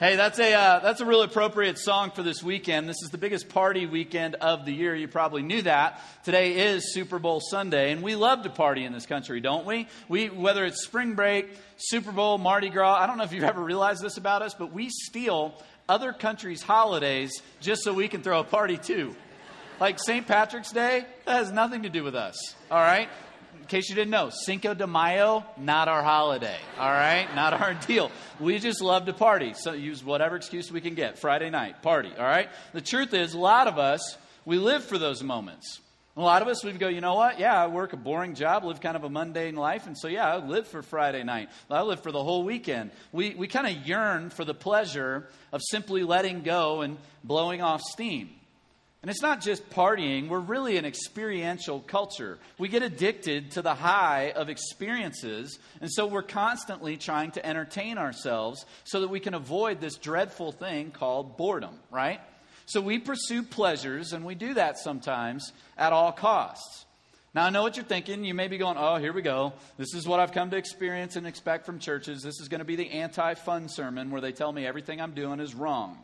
Hey, that's a, uh, that's a real appropriate song for this weekend. This is the biggest party weekend of the year. You probably knew that. Today is Super Bowl Sunday, and we love to party in this country, don't we? we whether it's spring break, Super Bowl, Mardi Gras, I don't know if you've ever realized this about us, but we steal other countries' holidays just so we can throw a party too. Like St. Patrick's Day, that has nothing to do with us, all right? Case you didn't know, Cinco de Mayo, not our holiday, all right? Not our deal. We just love to party. So use whatever excuse we can get. Friday night, party, all right? The truth is, a lot of us, we live for those moments. A lot of us, we go, you know what? Yeah, I work a boring job, live kind of a mundane life, and so, yeah, I live for Friday night. I live for the whole weekend. We, we kind of yearn for the pleasure of simply letting go and blowing off steam. And it's not just partying, we're really an experiential culture. We get addicted to the high of experiences, and so we're constantly trying to entertain ourselves so that we can avoid this dreadful thing called boredom, right? So we pursue pleasures, and we do that sometimes at all costs. Now, I know what you're thinking. You may be going, oh, here we go. This is what I've come to experience and expect from churches. This is going to be the anti fun sermon where they tell me everything I'm doing is wrong.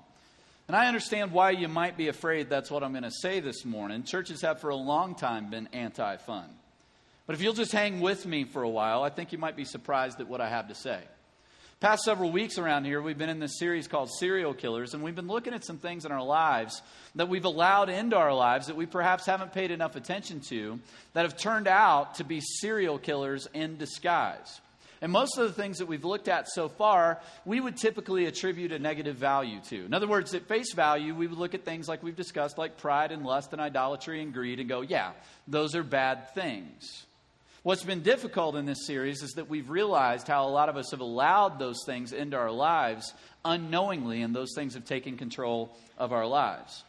And I understand why you might be afraid that's what I'm going to say this morning. Churches have for a long time been anti fun. But if you'll just hang with me for a while, I think you might be surprised at what I have to say. Past several weeks around here, we've been in this series called Serial Killers, and we've been looking at some things in our lives that we've allowed into our lives that we perhaps haven't paid enough attention to that have turned out to be serial killers in disguise. And most of the things that we've looked at so far, we would typically attribute a negative value to. In other words, at face value, we would look at things like we've discussed, like pride and lust and idolatry and greed, and go, yeah, those are bad things. What's been difficult in this series is that we've realized how a lot of us have allowed those things into our lives unknowingly, and those things have taken control of our lives.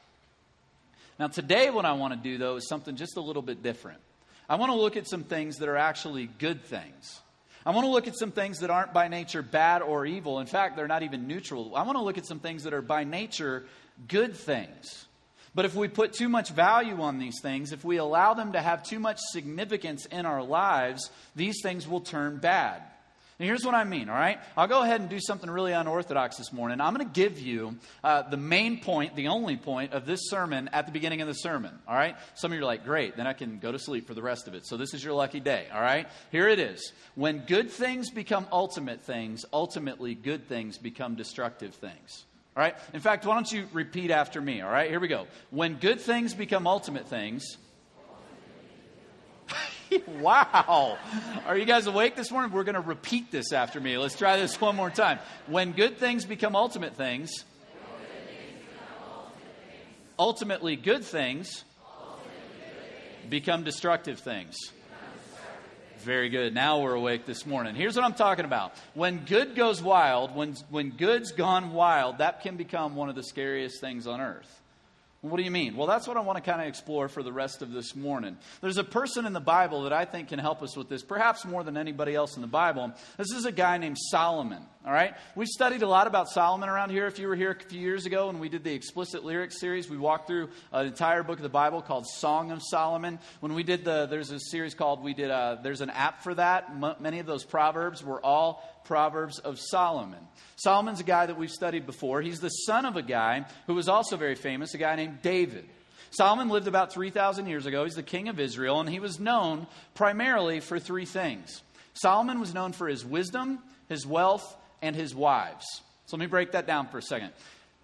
Now, today, what I want to do, though, is something just a little bit different. I want to look at some things that are actually good things. I want to look at some things that aren't by nature bad or evil. In fact, they're not even neutral. I want to look at some things that are by nature good things. But if we put too much value on these things, if we allow them to have too much significance in our lives, these things will turn bad. And here's what I mean, all right? I'll go ahead and do something really unorthodox this morning. I'm going to give you uh, the main point, the only point of this sermon at the beginning of the sermon, all right? Some of you are like, great, then I can go to sleep for the rest of it. So this is your lucky day, all right? Here it is. When good things become ultimate things, ultimately good things become destructive things. All right? In fact, why don't you repeat after me, all right? Here we go. When good things become ultimate things, wow. Are you guys awake this morning? We're going to repeat this after me. Let's try this one more time. When good things become ultimate things, ultimately good things become destructive things. Very good. Now we're awake this morning. Here's what I'm talking about. When good goes wild, when, when good's gone wild, that can become one of the scariest things on earth. What do you mean? Well, that's what I want to kind of explore for the rest of this morning. There's a person in the Bible that I think can help us with this, perhaps more than anybody else in the Bible. This is a guy named Solomon. All right? We've studied a lot about Solomon around here. If you were here a few years ago when we did the explicit lyrics series, we walked through an entire book of the Bible called Song of Solomon. When we did the, there's a series called, we did, a, uh, there's an app for that. M- many of those proverbs were all Proverbs of Solomon. Solomon's a guy that we've studied before. He's the son of a guy who was also very famous, a guy named David. Solomon lived about 3,000 years ago. He's the king of Israel, and he was known primarily for three things. Solomon was known for his wisdom, his wealth, and his wives. So let me break that down for a second.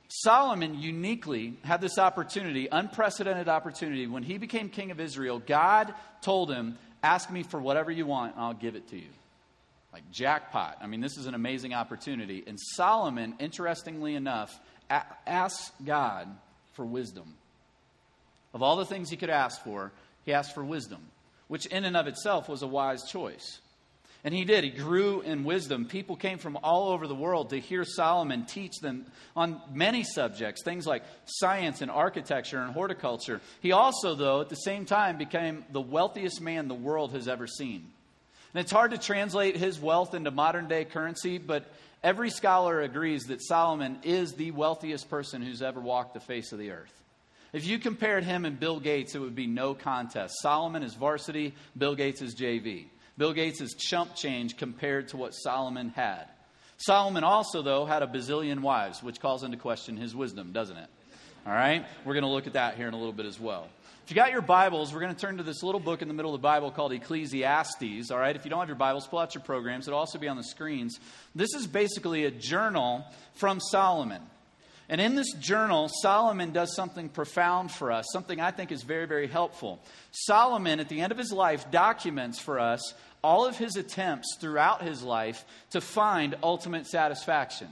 Solomon uniquely had this opportunity, unprecedented opportunity. When he became king of Israel, God told him, Ask me for whatever you want, and I'll give it to you. Like jackpot. I mean, this is an amazing opportunity. And Solomon, interestingly enough, a- asks God for wisdom. Of all the things he could ask for, he asked for wisdom, which in and of itself was a wise choice. And he did. He grew in wisdom. People came from all over the world to hear Solomon teach them on many subjects, things like science and architecture and horticulture. He also, though, at the same time, became the wealthiest man the world has ever seen. And it's hard to translate his wealth into modern day currency, but every scholar agrees that Solomon is the wealthiest person who's ever walked the face of the earth. If you compared him and Bill Gates, it would be no contest. Solomon is varsity, Bill Gates is JV. Bill Gates is chump change compared to what Solomon had. Solomon also, though, had a bazillion wives, which calls into question his wisdom, doesn't it? All right? We're going to look at that here in a little bit as well. You got your Bibles, we're going to turn to this little book in the middle of the Bible called Ecclesiastes. All right? If you don't have your Bibles, pull out your programs. It'll also be on the screens. This is basically a journal from Solomon. And in this journal, Solomon does something profound for us, something I think is very, very helpful. Solomon, at the end of his life, documents for us all of his attempts throughout his life to find ultimate satisfaction,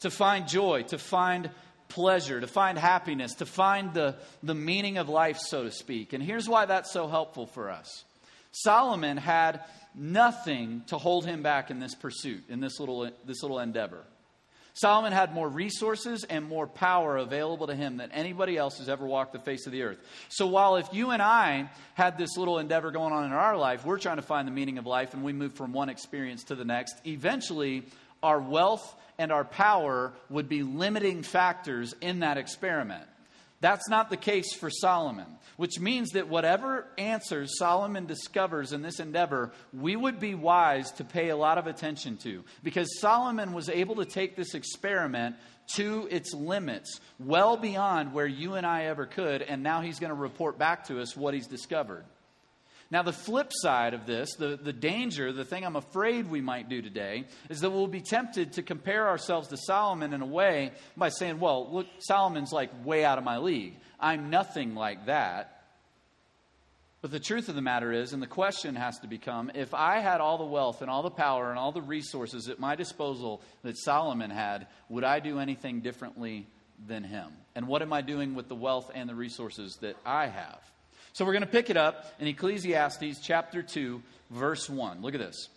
to find joy, to find pleasure, to find happiness, to find the, the meaning of life, so to speak. And here's why that's so helpful for us Solomon had nothing to hold him back in this pursuit, in this little, this little endeavor. Solomon had more resources and more power available to him than anybody else who's ever walked the face of the earth. So while if you and I had this little endeavor going on in our life, we're trying to find the meaning of life and we move from one experience to the next, eventually our wealth and our power would be limiting factors in that experiment. That's not the case for Solomon, which means that whatever answers Solomon discovers in this endeavor, we would be wise to pay a lot of attention to. Because Solomon was able to take this experiment to its limits, well beyond where you and I ever could, and now he's going to report back to us what he's discovered. Now, the flip side of this, the, the danger, the thing I'm afraid we might do today, is that we'll be tempted to compare ourselves to Solomon in a way by saying, well, look, Solomon's like way out of my league. I'm nothing like that. But the truth of the matter is, and the question has to become if I had all the wealth and all the power and all the resources at my disposal that Solomon had, would I do anything differently than him? And what am I doing with the wealth and the resources that I have? So we're going to pick it up in Ecclesiastes chapter 2, verse 1. Look at this.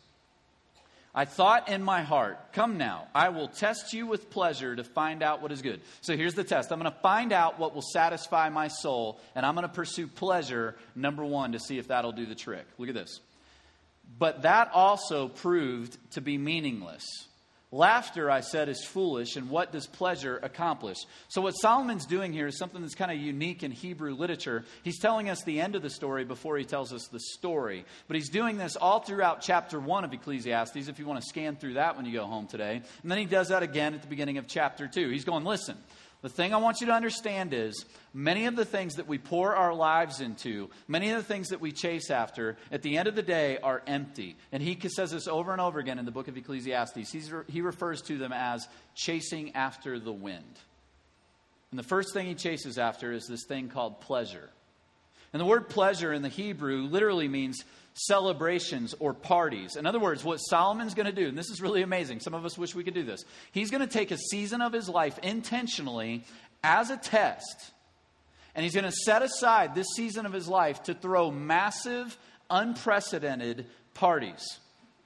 I thought in my heart, come now, I will test you with pleasure to find out what is good. So here's the test. I'm going to find out what will satisfy my soul, and I'm going to pursue pleasure, number one, to see if that'll do the trick. Look at this. But that also proved to be meaningless. Laughter, I said, is foolish, and what does pleasure accomplish? So, what Solomon's doing here is something that's kind of unique in Hebrew literature. He's telling us the end of the story before he tells us the story. But he's doing this all throughout chapter 1 of Ecclesiastes, if you want to scan through that when you go home today. And then he does that again at the beginning of chapter 2. He's going, listen, the thing I want you to understand is many of the things that we pour our lives into, many of the things that we chase after, at the end of the day are empty. And he says this over and over again in the book of Ecclesiastes. He's, he refers to them as chasing after the wind. And the first thing he chases after is this thing called pleasure. And the word pleasure in the Hebrew literally means celebrations or parties. In other words, what Solomon's going to do, and this is really amazing, some of us wish we could do this. He's going to take a season of his life intentionally as a test, and he's going to set aside this season of his life to throw massive, unprecedented parties.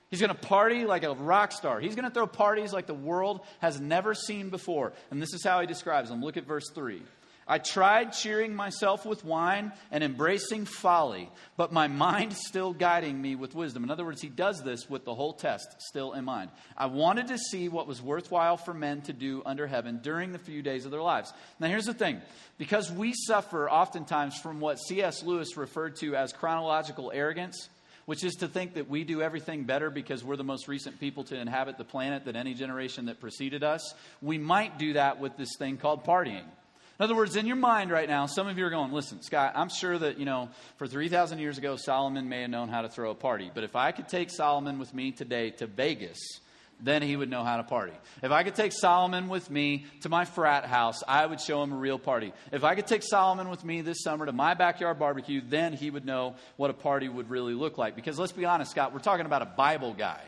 He's going to party like a rock star. He's going to throw parties like the world has never seen before. And this is how he describes them. Look at verse 3. I tried cheering myself with wine and embracing folly, but my mind still guiding me with wisdom. In other words, he does this with the whole test still in mind. I wanted to see what was worthwhile for men to do under heaven during the few days of their lives. Now, here's the thing because we suffer oftentimes from what C.S. Lewis referred to as chronological arrogance which is to think that we do everything better because we're the most recent people to inhabit the planet than any generation that preceded us. We might do that with this thing called partying. In other words, in your mind right now, some of you are going, listen, Scott, I'm sure that, you know, for 3,000 years ago, Solomon may have known how to throw a party. But if I could take Solomon with me today to Vegas, then he would know how to party. If I could take Solomon with me to my frat house, I would show him a real party. If I could take Solomon with me this summer to my backyard barbecue, then he would know what a party would really look like. Because let's be honest, Scott, we're talking about a Bible guy.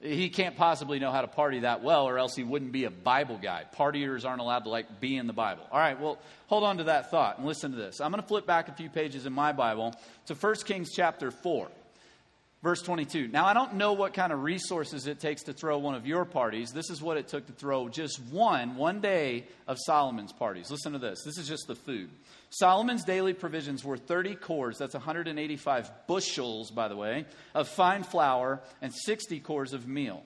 He can't possibly know how to party that well, or else he wouldn't be a Bible guy. Partiers aren't allowed to like be in the Bible. All right, well, hold on to that thought and listen to this. I'm going to flip back a few pages in my Bible to 1 Kings chapter 4. Verse 22. Now, I don't know what kind of resources it takes to throw one of your parties. This is what it took to throw just one, one day of Solomon's parties. Listen to this. This is just the food. Solomon's daily provisions were 30 cors, that's 185 bushels, by the way, of fine flour and 60 cors of meal.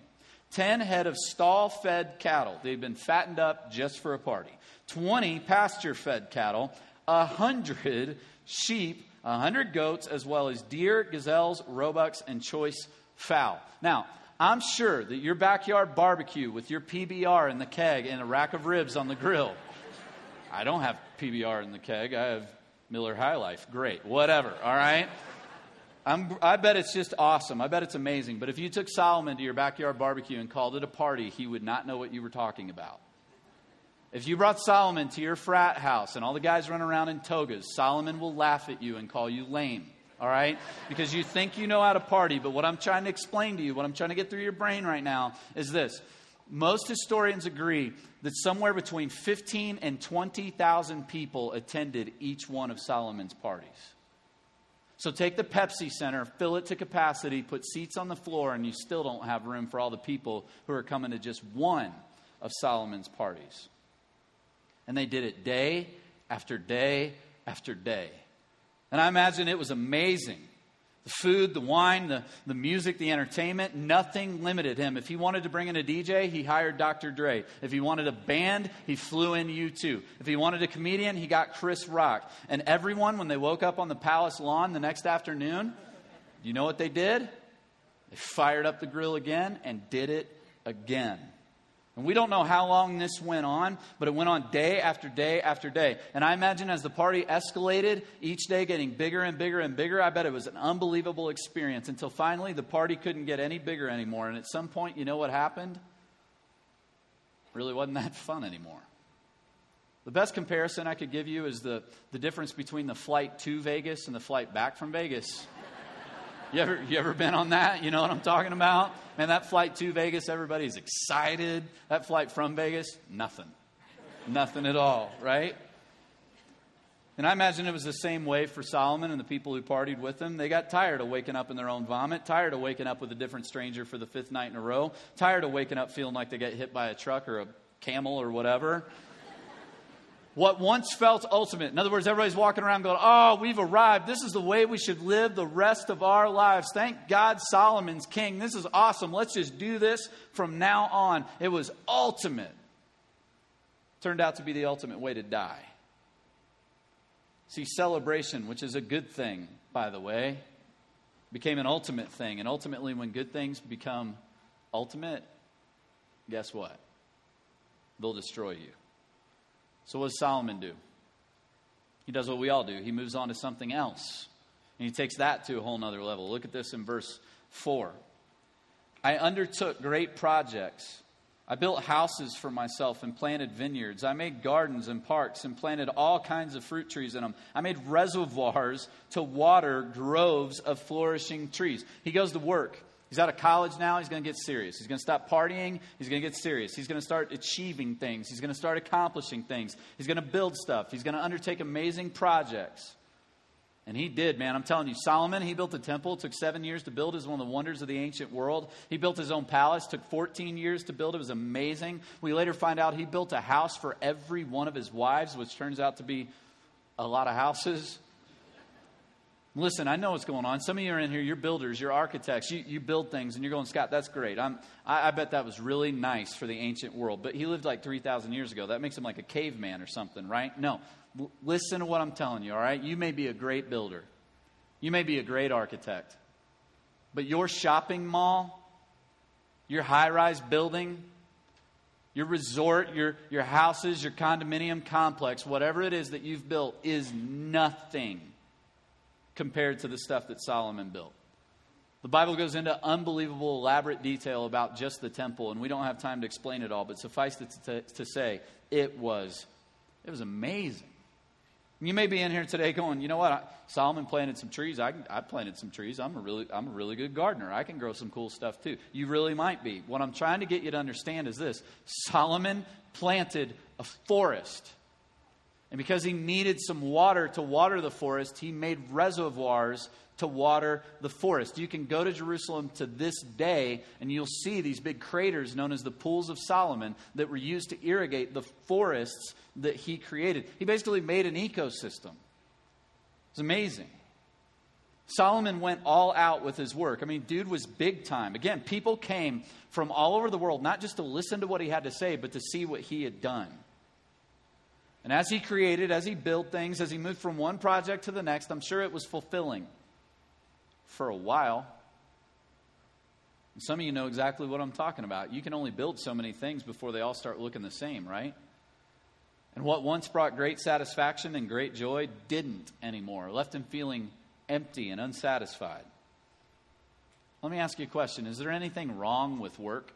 10 head of stall fed cattle. They'd been fattened up just for a party. 20 pasture fed cattle. 100 sheep a hundred goats, as well as deer, gazelles, roebucks, and choice fowl. Now, I'm sure that your backyard barbecue with your PBR in the keg and a rack of ribs on the grill. I don't have PBR in the keg. I have Miller High Life. Great. Whatever. All right? I'm, I bet it's just awesome. I bet it's amazing. But if you took Solomon to your backyard barbecue and called it a party, he would not know what you were talking about. If you brought Solomon to your frat house and all the guys run around in togas, Solomon will laugh at you and call you lame. All right? Because you think you know how to party, but what I'm trying to explain to you, what I'm trying to get through your brain right now is this. Most historians agree that somewhere between 15 and 20,000 people attended each one of Solomon's parties. So take the Pepsi Center, fill it to capacity, put seats on the floor, and you still don't have room for all the people who are coming to just one of Solomon's parties. And they did it day after day after day. And I imagine it was amazing. The food, the wine, the, the music, the entertainment, nothing limited him. If he wanted to bring in a DJ, he hired Dr. Dre. If he wanted a band, he flew in U2. If he wanted a comedian, he got Chris Rock. And everyone, when they woke up on the palace lawn the next afternoon, you know what they did? They fired up the grill again and did it again. And we don't know how long this went on, but it went on day after day after day. And I imagine as the party escalated, each day getting bigger and bigger and bigger, I bet it was an unbelievable experience until finally the party couldn't get any bigger anymore. And at some point, you know what happened? It really wasn't that fun anymore. The best comparison I could give you is the, the difference between the flight to Vegas and the flight back from Vegas. You ever, you ever been on that? You know what I'm talking about? Man, that flight to Vegas, everybody's excited. That flight from Vegas, nothing. nothing at all, right? And I imagine it was the same way for Solomon and the people who partied with him. They got tired of waking up in their own vomit, tired of waking up with a different stranger for the fifth night in a row, tired of waking up feeling like they get hit by a truck or a camel or whatever what once felt ultimate. In other words, everybody's walking around going, Oh, we've arrived. This is the way we should live the rest of our lives. Thank God Solomon's king. This is awesome. Let's just do this from now on. It was ultimate. Turned out to be the ultimate way to die. See, celebration, which is a good thing, by the way, became an ultimate thing. And ultimately, when good things become ultimate, guess what? They'll destroy you. So, what does Solomon do? He does what we all do. He moves on to something else. And he takes that to a whole nother level. Look at this in verse 4. I undertook great projects. I built houses for myself and planted vineyards. I made gardens and parks and planted all kinds of fruit trees in them. I made reservoirs to water groves of flourishing trees. He goes to work. He's out of college now. He's going to get serious. He's going to stop partying. He's going to get serious. He's going to start achieving things. He's going to start accomplishing things. He's going to build stuff. He's going to undertake amazing projects. And he did, man. I'm telling you, Solomon, he built a temple. It took seven years to build. It was one of the wonders of the ancient world. He built his own palace. It took 14 years to build. It was amazing. We later find out he built a house for every one of his wives, which turns out to be a lot of houses. Listen, I know what's going on. Some of you are in here, you're builders, you're architects, you, you build things, and you're going, Scott, that's great. I'm, I, I bet that was really nice for the ancient world. But he lived like 3,000 years ago. That makes him like a caveman or something, right? No. Listen to what I'm telling you, all right? You may be a great builder, you may be a great architect, but your shopping mall, your high rise building, your resort, your, your houses, your condominium complex, whatever it is that you've built, is nothing compared to the stuff that Solomon built. The Bible goes into unbelievable, elaborate detail about just the temple, and we don't have time to explain it all, but suffice it to, to say, it was, it was amazing. You may be in here today going, you know what? I, Solomon planted some trees. I, I planted some trees. I'm a, really, I'm a really good gardener. I can grow some cool stuff too. You really might be. What I'm trying to get you to understand is this Solomon planted a forest. And because he needed some water to water the forest, he made reservoirs to water the forest. You can go to Jerusalem to this day, and you'll see these big craters known as the Pools of Solomon that were used to irrigate the forests that he created. He basically made an ecosystem. It's amazing. Solomon went all out with his work. I mean, dude was big time. Again, people came from all over the world, not just to listen to what he had to say, but to see what he had done. And as he created, as he built things, as he moved from one project to the next, I'm sure it was fulfilling for a while. And some of you know exactly what I'm talking about. You can only build so many things before they all start looking the same, right? And what once brought great satisfaction and great joy didn't anymore, left him feeling empty and unsatisfied. Let me ask you a question Is there anything wrong with work?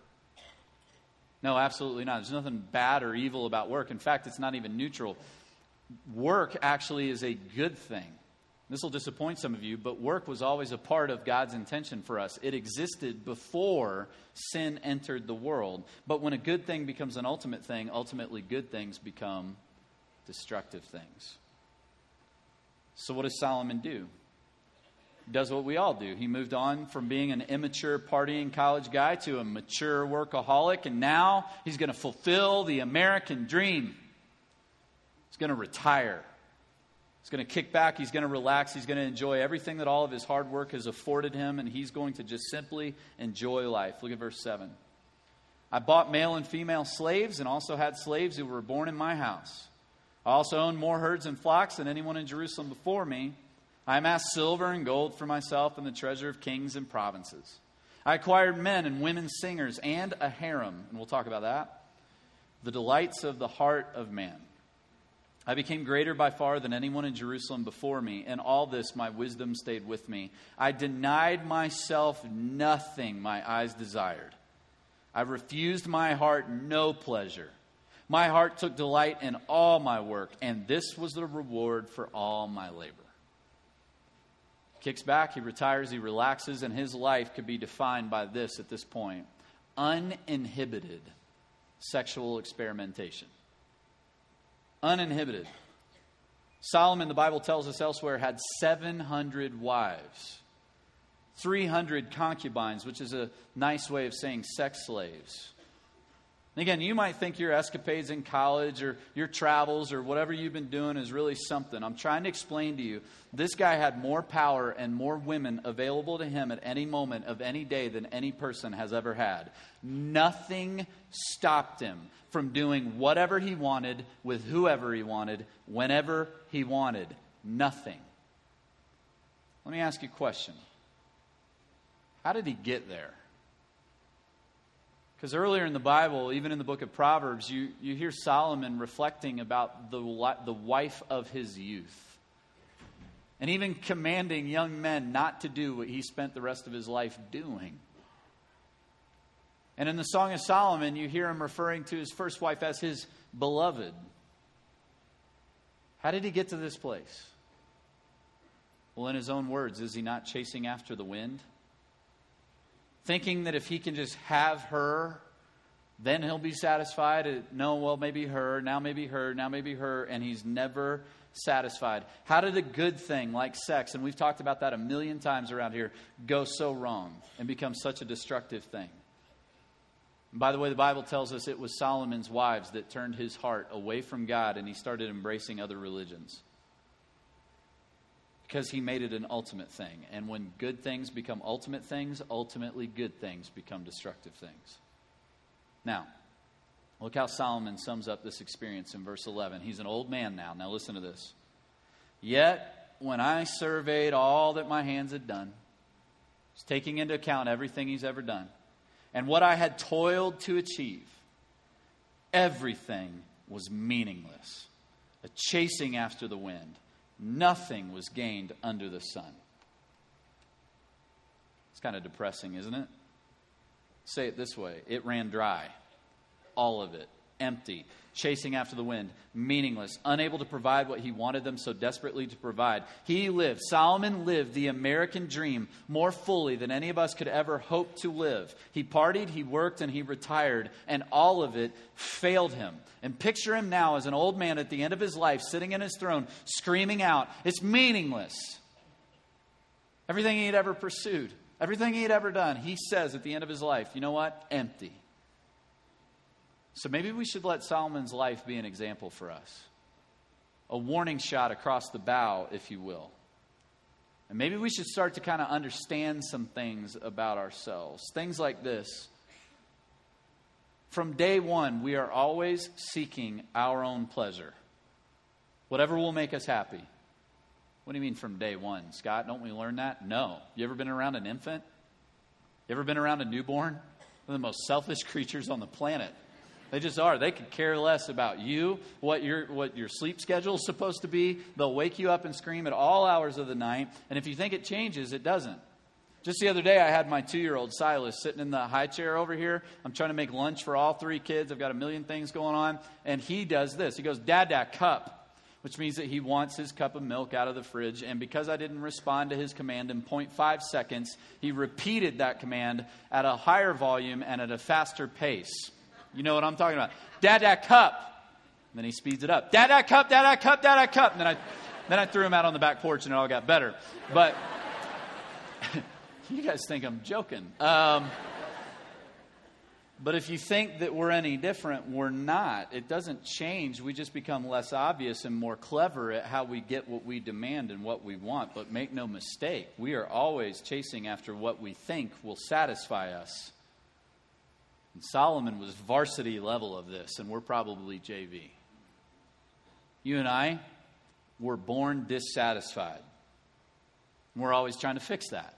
No, absolutely not. There's nothing bad or evil about work. In fact, it's not even neutral. Work actually is a good thing. This will disappoint some of you, but work was always a part of God's intention for us. It existed before sin entered the world. But when a good thing becomes an ultimate thing, ultimately good things become destructive things. So, what does Solomon do? Does what we all do. He moved on from being an immature partying college guy to a mature workaholic, and now he's going to fulfill the American dream. He's going to retire. He's going to kick back. He's going to relax. He's going to enjoy everything that all of his hard work has afforded him, and he's going to just simply enjoy life. Look at verse 7. I bought male and female slaves and also had slaves who were born in my house. I also owned more herds and flocks than anyone in Jerusalem before me. I amassed silver and gold for myself and the treasure of kings and provinces. I acquired men and women singers and a harem, and we'll talk about that. The delights of the heart of man. I became greater by far than anyone in Jerusalem before me. In all this, my wisdom stayed with me. I denied myself nothing my eyes desired. I refused my heart no pleasure. My heart took delight in all my work, and this was the reward for all my labor. Kicks back, he retires, he relaxes, and his life could be defined by this at this point uninhibited sexual experimentation uninhibited. Solomon, the Bible tells us elsewhere, had 700 wives, 300 concubines, which is a nice way of saying sex slaves. And again, you might think your escapades in college or your travels or whatever you've been doing is really something. I'm trying to explain to you this guy had more power and more women available to him at any moment of any day than any person has ever had. Nothing stopped him from doing whatever he wanted with whoever he wanted, whenever he wanted. Nothing. Let me ask you a question How did he get there? Because earlier in the Bible, even in the book of Proverbs, you, you hear Solomon reflecting about the, the wife of his youth. And even commanding young men not to do what he spent the rest of his life doing. And in the Song of Solomon, you hear him referring to his first wife as his beloved. How did he get to this place? Well, in his own words, is he not chasing after the wind? Thinking that if he can just have her, then he'll be satisfied. Uh, no, well, maybe her, now maybe her, now maybe her, and he's never satisfied. How did a good thing like sex, and we've talked about that a million times around here, go so wrong and become such a destructive thing? And by the way, the Bible tells us it was Solomon's wives that turned his heart away from God and he started embracing other religions because he made it an ultimate thing. And when good things become ultimate things, ultimately good things become destructive things. Now, look how Solomon sums up this experience in verse 11. He's an old man now. Now, listen to this. Yet, when I surveyed all that my hands had done, he's taking into account everything he's ever done, and what I had toiled to achieve, everything was meaningless, a chasing after the wind Nothing was gained under the sun. It's kind of depressing, isn't it? Say it this way it ran dry. All of it. Empty. Chasing after the wind. Meaningless. Unable to provide what he wanted them so desperately to provide. He lived, Solomon lived the American dream more fully than any of us could ever hope to live. He partied, he worked, and he retired, and all of it failed him. And picture him now as an old man at the end of his life, sitting in his throne, screaming out, It's meaningless. Everything he had ever pursued, everything he had ever done, he says at the end of his life, You know what? Empty. So maybe we should let Solomon's life be an example for us. A warning shot across the bow, if you will. And maybe we should start to kind of understand some things about ourselves. Things like this from day one, we are always seeking our own pleasure, whatever will make us happy. What do you mean from day one, Scott? Don't we learn that? No. You ever been around an infant? You ever been around a newborn? They're the most selfish creatures on the planet. They just are. They could care less about you, what your, what your sleep schedule is supposed to be. They'll wake you up and scream at all hours of the night. And if you think it changes, it doesn't. Just the other day, I had my two year old Silas sitting in the high chair over here. I'm trying to make lunch for all three kids. I've got a million things going on. And he does this. He goes, Dad, Dad, cup, which means that he wants his cup of milk out of the fridge. And because I didn't respond to his command in 0.5 seconds, he repeated that command at a higher volume and at a faster pace. You know what I'm talking about? Dad, Dad, cup. And then he speeds it up. Dad, Dad, cup, Dad, Dad, cup, Dad, Dad, cup. And then I, then I threw him out on the back porch and it all got better. But. You guys think I'm joking. Um, but if you think that we're any different, we're not. It doesn't change. We just become less obvious and more clever at how we get what we demand and what we want. But make no mistake, we are always chasing after what we think will satisfy us. And Solomon was varsity level of this, and we're probably JV. You and I were born dissatisfied. We're always trying to fix that.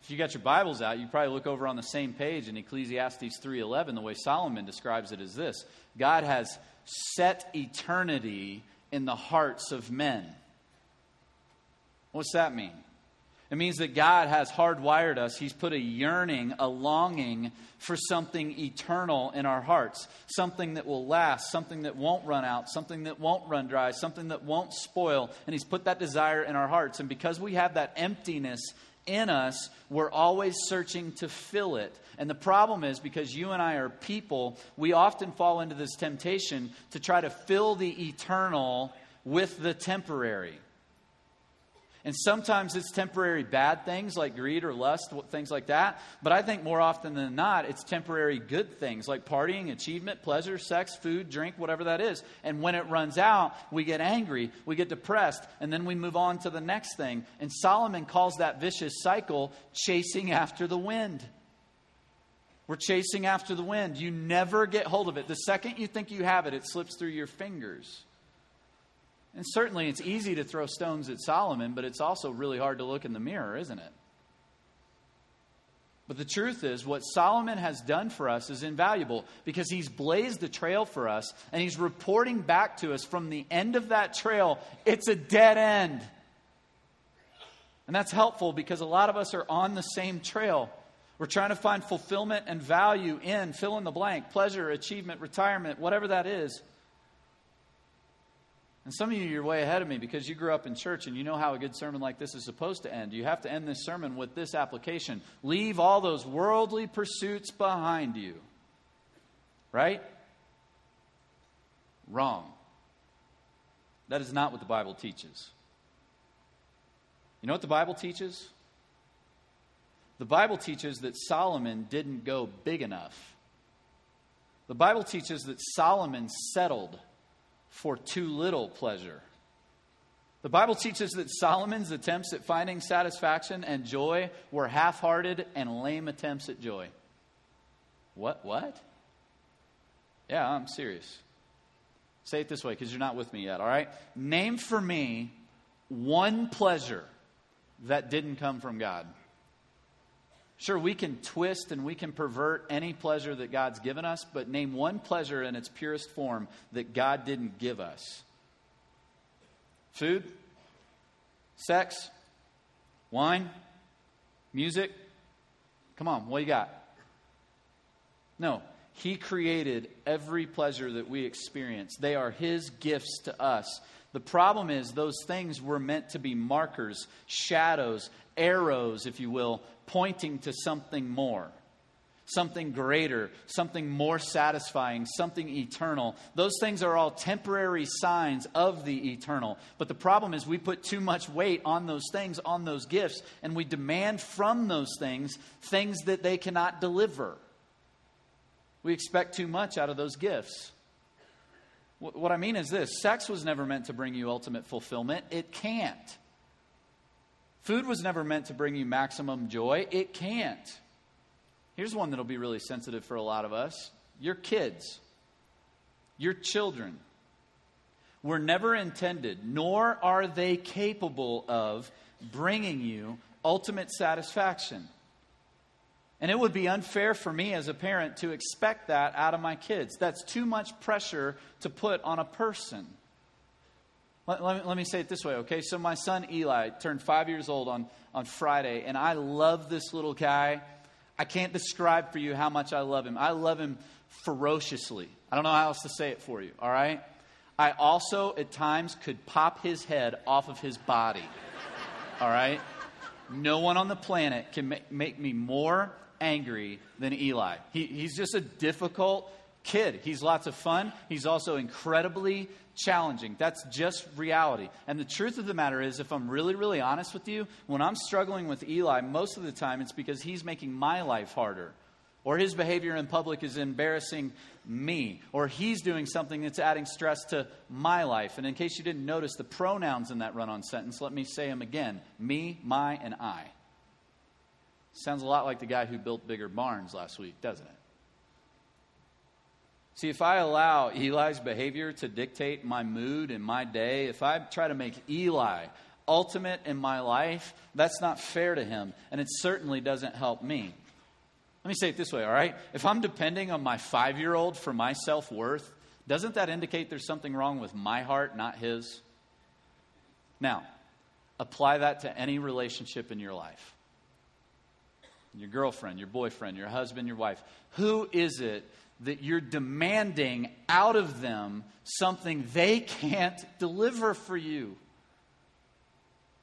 If you got your Bibles out, you probably look over on the same page in Ecclesiastes 3:11. The way Solomon describes it is this: God has set eternity in the hearts of men. What's that mean? It means that God has hardwired us. He's put a yearning, a longing for something eternal in our hearts, something that will last, something that won't run out, something that won't run dry, something that won't spoil. And He's put that desire in our hearts. And because we have that emptiness in us, we're always searching to fill it. And the problem is because you and I are people, we often fall into this temptation to try to fill the eternal with the temporary. And sometimes it's temporary bad things like greed or lust, things like that. But I think more often than not, it's temporary good things like partying, achievement, pleasure, sex, food, drink, whatever that is. And when it runs out, we get angry, we get depressed, and then we move on to the next thing. And Solomon calls that vicious cycle chasing after the wind. We're chasing after the wind. You never get hold of it. The second you think you have it, it slips through your fingers. And certainly it's easy to throw stones at Solomon, but it's also really hard to look in the mirror, isn't it? But the truth is, what Solomon has done for us is invaluable because he's blazed the trail for us and he's reporting back to us from the end of that trail, it's a dead end. And that's helpful because a lot of us are on the same trail. We're trying to find fulfillment and value in fill in the blank, pleasure, achievement, retirement, whatever that is. And some of you, you're way ahead of me because you grew up in church and you know how a good sermon like this is supposed to end. You have to end this sermon with this application Leave all those worldly pursuits behind you. Right? Wrong. That is not what the Bible teaches. You know what the Bible teaches? The Bible teaches that Solomon didn't go big enough. The Bible teaches that Solomon settled for too little pleasure. The Bible teaches that Solomon's attempts at finding satisfaction and joy were half hearted and lame attempts at joy. What? What? Yeah, I'm serious. Say it this way because you're not with me yet, all right? Name for me one pleasure that didn't come from God. Sure, we can twist and we can pervert any pleasure that God's given us, but name one pleasure in its purest form that God didn't give us food, sex, wine, music. Come on, what you got? No, He created every pleasure that we experience, they are His gifts to us. The problem is, those things were meant to be markers, shadows, arrows, if you will, pointing to something more, something greater, something more satisfying, something eternal. Those things are all temporary signs of the eternal. But the problem is we put too much weight on those things, on those gifts, and we demand from those things things that they cannot deliver. We expect too much out of those gifts. What I mean is this sex was never meant to bring you ultimate fulfillment, it can't. Food was never meant to bring you maximum joy. It can't. Here's one that'll be really sensitive for a lot of us your kids, your children were never intended, nor are they capable of bringing you ultimate satisfaction. And it would be unfair for me as a parent to expect that out of my kids. That's too much pressure to put on a person. Let, let, me, let me say it this way, okay? So, my son Eli turned five years old on, on Friday, and I love this little guy. I can't describe for you how much I love him. I love him ferociously. I don't know how else to say it for you, all right? I also, at times, could pop his head off of his body, all right? No one on the planet can make, make me more angry than Eli. He, he's just a difficult kid. He's lots of fun. He's also incredibly challenging. That's just reality. And the truth of the matter is, if I'm really, really honest with you, when I'm struggling with Eli, most of the time it's because he's making my life harder. Or his behavior in public is embarrassing me. Or he's doing something that's adding stress to my life. And in case you didn't notice the pronouns in that run on sentence, let me say them again me, my, and I. Sounds a lot like the guy who built bigger barns last week, doesn't it? See, if I allow Eli's behavior to dictate my mood and my day, if I try to make Eli ultimate in my life, that's not fair to him, and it certainly doesn't help me. Let me say it this way, all right? If I'm depending on my five year old for my self worth, doesn't that indicate there's something wrong with my heart, not his? Now, apply that to any relationship in your life your girlfriend, your boyfriend, your husband, your wife. Who is it that you're demanding out of them something they can't deliver for you?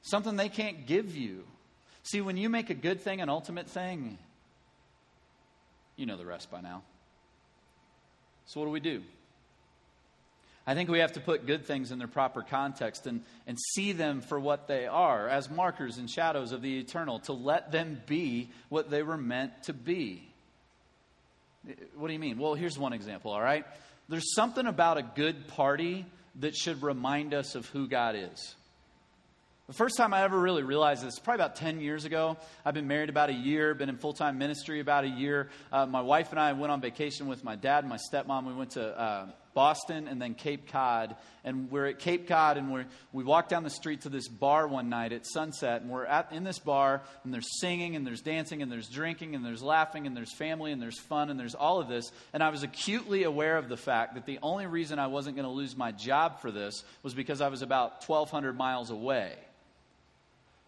Something they can't give you. See, when you make a good thing an ultimate thing, you know the rest by now. So, what do we do? I think we have to put good things in their proper context and, and see them for what they are, as markers and shadows of the eternal, to let them be what they were meant to be. What do you mean? Well, here's one example, all right? There's something about a good party that should remind us of who God is. The first time I ever really realized this, probably about 10 years ago. I've been married about a year, been in full time ministry about a year. Uh, my wife and I went on vacation with my dad and my stepmom. We went to uh, Boston and then Cape Cod. And we're at Cape Cod and we we walk down the street to this bar one night at sunset. And we're at, in this bar and there's singing and there's dancing and there's drinking and there's laughing and there's family and there's fun and there's all of this. And I was acutely aware of the fact that the only reason I wasn't going to lose my job for this was because I was about 1,200 miles away.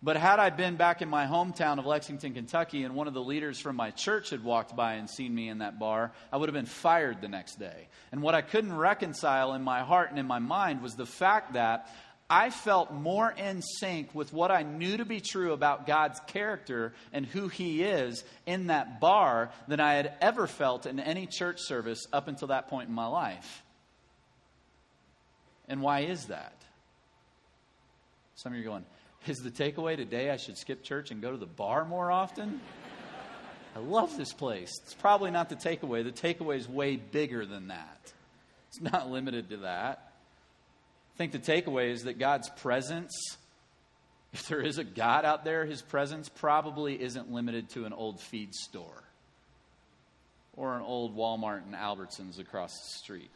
But had I been back in my hometown of Lexington, Kentucky, and one of the leaders from my church had walked by and seen me in that bar, I would have been fired the next day. And what I couldn't reconcile in my heart and in my mind was the fact that I felt more in sync with what I knew to be true about God's character and who He is in that bar than I had ever felt in any church service up until that point in my life. And why is that? Some of you are going, is the takeaway today I should skip church and go to the bar more often? I love this place. It's probably not the takeaway. The takeaway is way bigger than that. It's not limited to that. I think the takeaway is that God's presence, if there is a God out there, his presence probably isn't limited to an old feed store or an old Walmart and Albertsons across the street.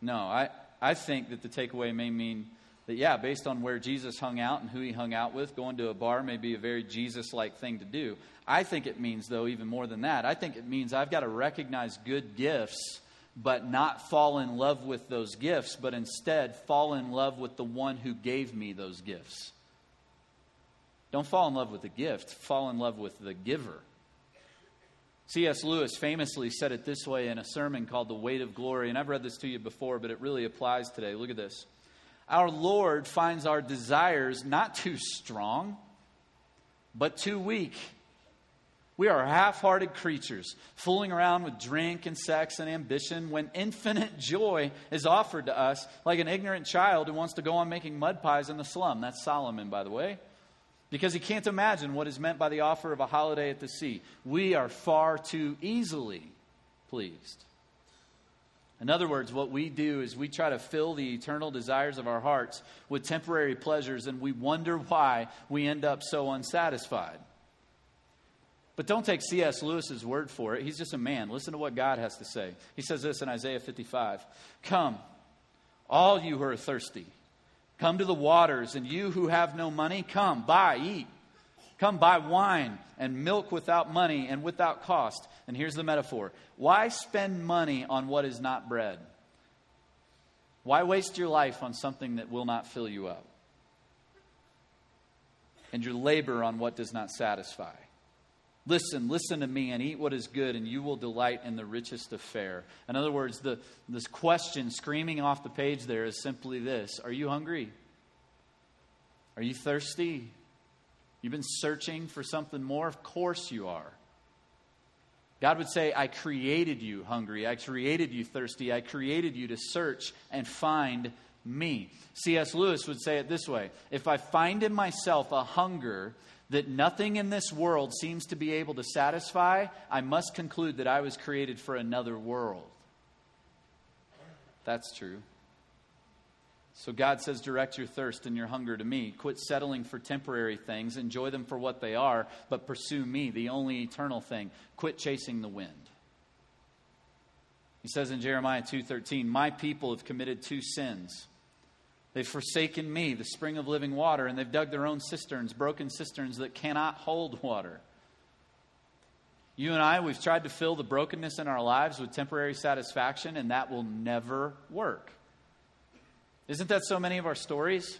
No, I, I think that the takeaway may mean that, yeah, based on where Jesus hung out and who he hung out with, going to a bar may be a very Jesus like thing to do. I think it means, though, even more than that. I think it means I've got to recognize good gifts, but not fall in love with those gifts, but instead fall in love with the one who gave me those gifts. Don't fall in love with the gift, fall in love with the giver. C.S. Lewis famously said it this way in a sermon called The Weight of Glory, and I've read this to you before, but it really applies today. Look at this our Lord finds our desires not too strong, but too weak. We are half hearted creatures, fooling around with drink and sex and ambition when infinite joy is offered to us, like an ignorant child who wants to go on making mud pies in the slum. That's Solomon, by the way, because he can't imagine what is meant by the offer of a holiday at the sea. We are far too easily pleased. In other words, what we do is we try to fill the eternal desires of our hearts with temporary pleasures, and we wonder why we end up so unsatisfied. But don't take C.S. Lewis's word for it. He's just a man. Listen to what God has to say. He says this in Isaiah 55 Come, all you who are thirsty, come to the waters, and you who have no money, come, buy, eat. Come buy wine and milk without money and without cost. And here's the metaphor Why spend money on what is not bread? Why waste your life on something that will not fill you up? And your labor on what does not satisfy? Listen, listen to me and eat what is good, and you will delight in the richest of fare. In other words, the, this question screaming off the page there is simply this Are you hungry? Are you thirsty? You've been searching for something more? Of course you are. God would say, I created you hungry. I created you thirsty. I created you to search and find me. C.S. Lewis would say it this way If I find in myself a hunger that nothing in this world seems to be able to satisfy, I must conclude that I was created for another world. That's true. So God says, direct your thirst and your hunger to me. Quit settling for temporary things. Enjoy them for what they are, but pursue me, the only eternal thing. Quit chasing the wind. He says in Jeremiah 2:13, "My people have committed two sins. They've forsaken me, the spring of living water, and they've dug their own cisterns, broken cisterns that cannot hold water." You and I, we've tried to fill the brokenness in our lives with temporary satisfaction, and that will never work. Isn't that so many of our stories?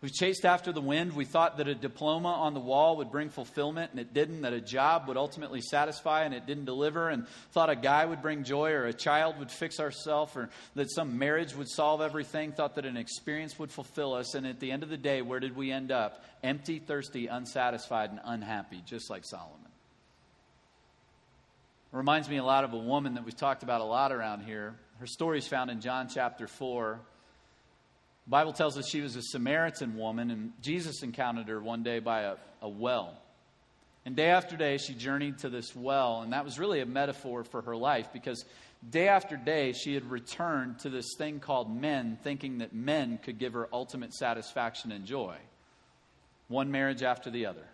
We chased after the wind. We thought that a diploma on the wall would bring fulfillment, and it didn't. That a job would ultimately satisfy, and it didn't deliver. And thought a guy would bring joy, or a child would fix ourselves, or that some marriage would solve everything. Thought that an experience would fulfill us. And at the end of the day, where did we end up? Empty, thirsty, unsatisfied, and unhappy, just like Solomon. It reminds me a lot of a woman that we've talked about a lot around here her story is found in John chapter 4. The Bible tells us she was a Samaritan woman, and Jesus encountered her one day by a, a well. And day after day, she journeyed to this well, and that was really a metaphor for her life because day after day, she had returned to this thing called men, thinking that men could give her ultimate satisfaction and joy. One marriage after the other.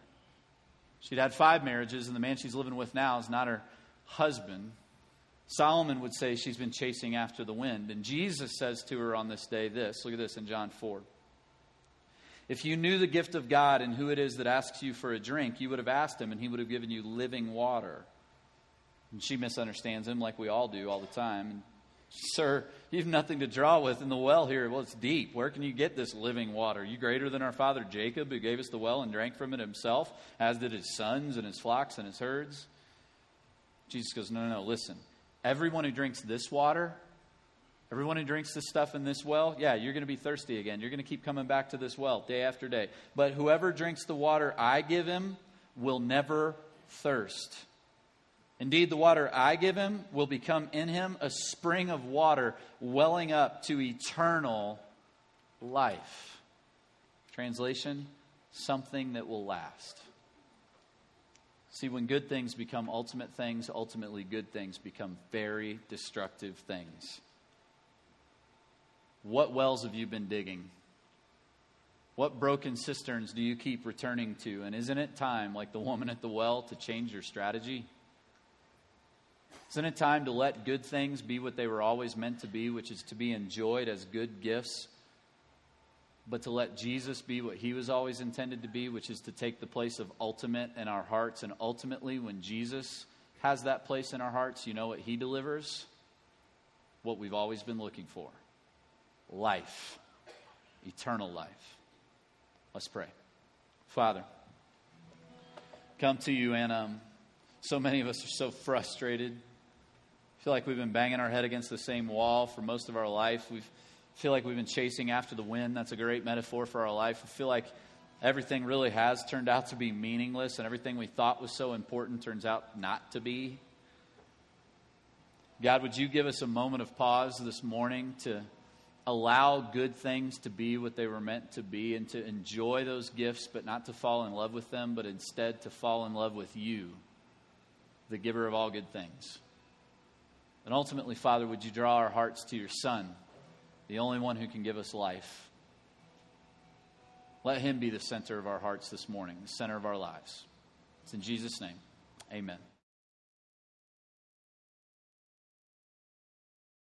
She'd had five marriages, and the man she's living with now is not her husband. Solomon would say she's been chasing after the wind. And Jesus says to her on this day this look at this in John 4. If you knew the gift of God and who it is that asks you for a drink, you would have asked him and he would have given you living water. And she misunderstands him like we all do all the time. And, Sir, you have nothing to draw with in the well here. Well, it's deep. Where can you get this living water? Are you greater than our father Jacob, who gave us the well and drank from it himself, as did his sons and his flocks and his herds? Jesus goes, No, no, no, listen. Everyone who drinks this water, everyone who drinks this stuff in this well, yeah, you're going to be thirsty again. You're going to keep coming back to this well day after day. But whoever drinks the water I give him will never thirst. Indeed, the water I give him will become in him a spring of water welling up to eternal life. Translation something that will last. See, when good things become ultimate things, ultimately good things become very destructive things. What wells have you been digging? What broken cisterns do you keep returning to? And isn't it time, like the woman at the well, to change your strategy? Isn't it time to let good things be what they were always meant to be, which is to be enjoyed as good gifts but to let Jesus be what he was always intended to be, which is to take the place of ultimate in our hearts. And ultimately, when Jesus has that place in our hearts, you know what he delivers? What we've always been looking for life, eternal life. Let's pray. Father, come to you, and um, so many of us are so frustrated. I feel like we've been banging our head against the same wall for most of our life. We've feel like we've been chasing after the wind. That's a great metaphor for our life. I feel like everything really has turned out to be meaningless, and everything we thought was so important turns out not to be. God, would you give us a moment of pause this morning to allow good things to be what they were meant to be and to enjoy those gifts, but not to fall in love with them, but instead to fall in love with you, the giver of all good things? And ultimately, Father, would you draw our hearts to your Son? The only one who can give us life. Let him be the center of our hearts this morning, the center of our lives. It's in Jesus' name. Amen.